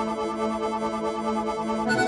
あれ?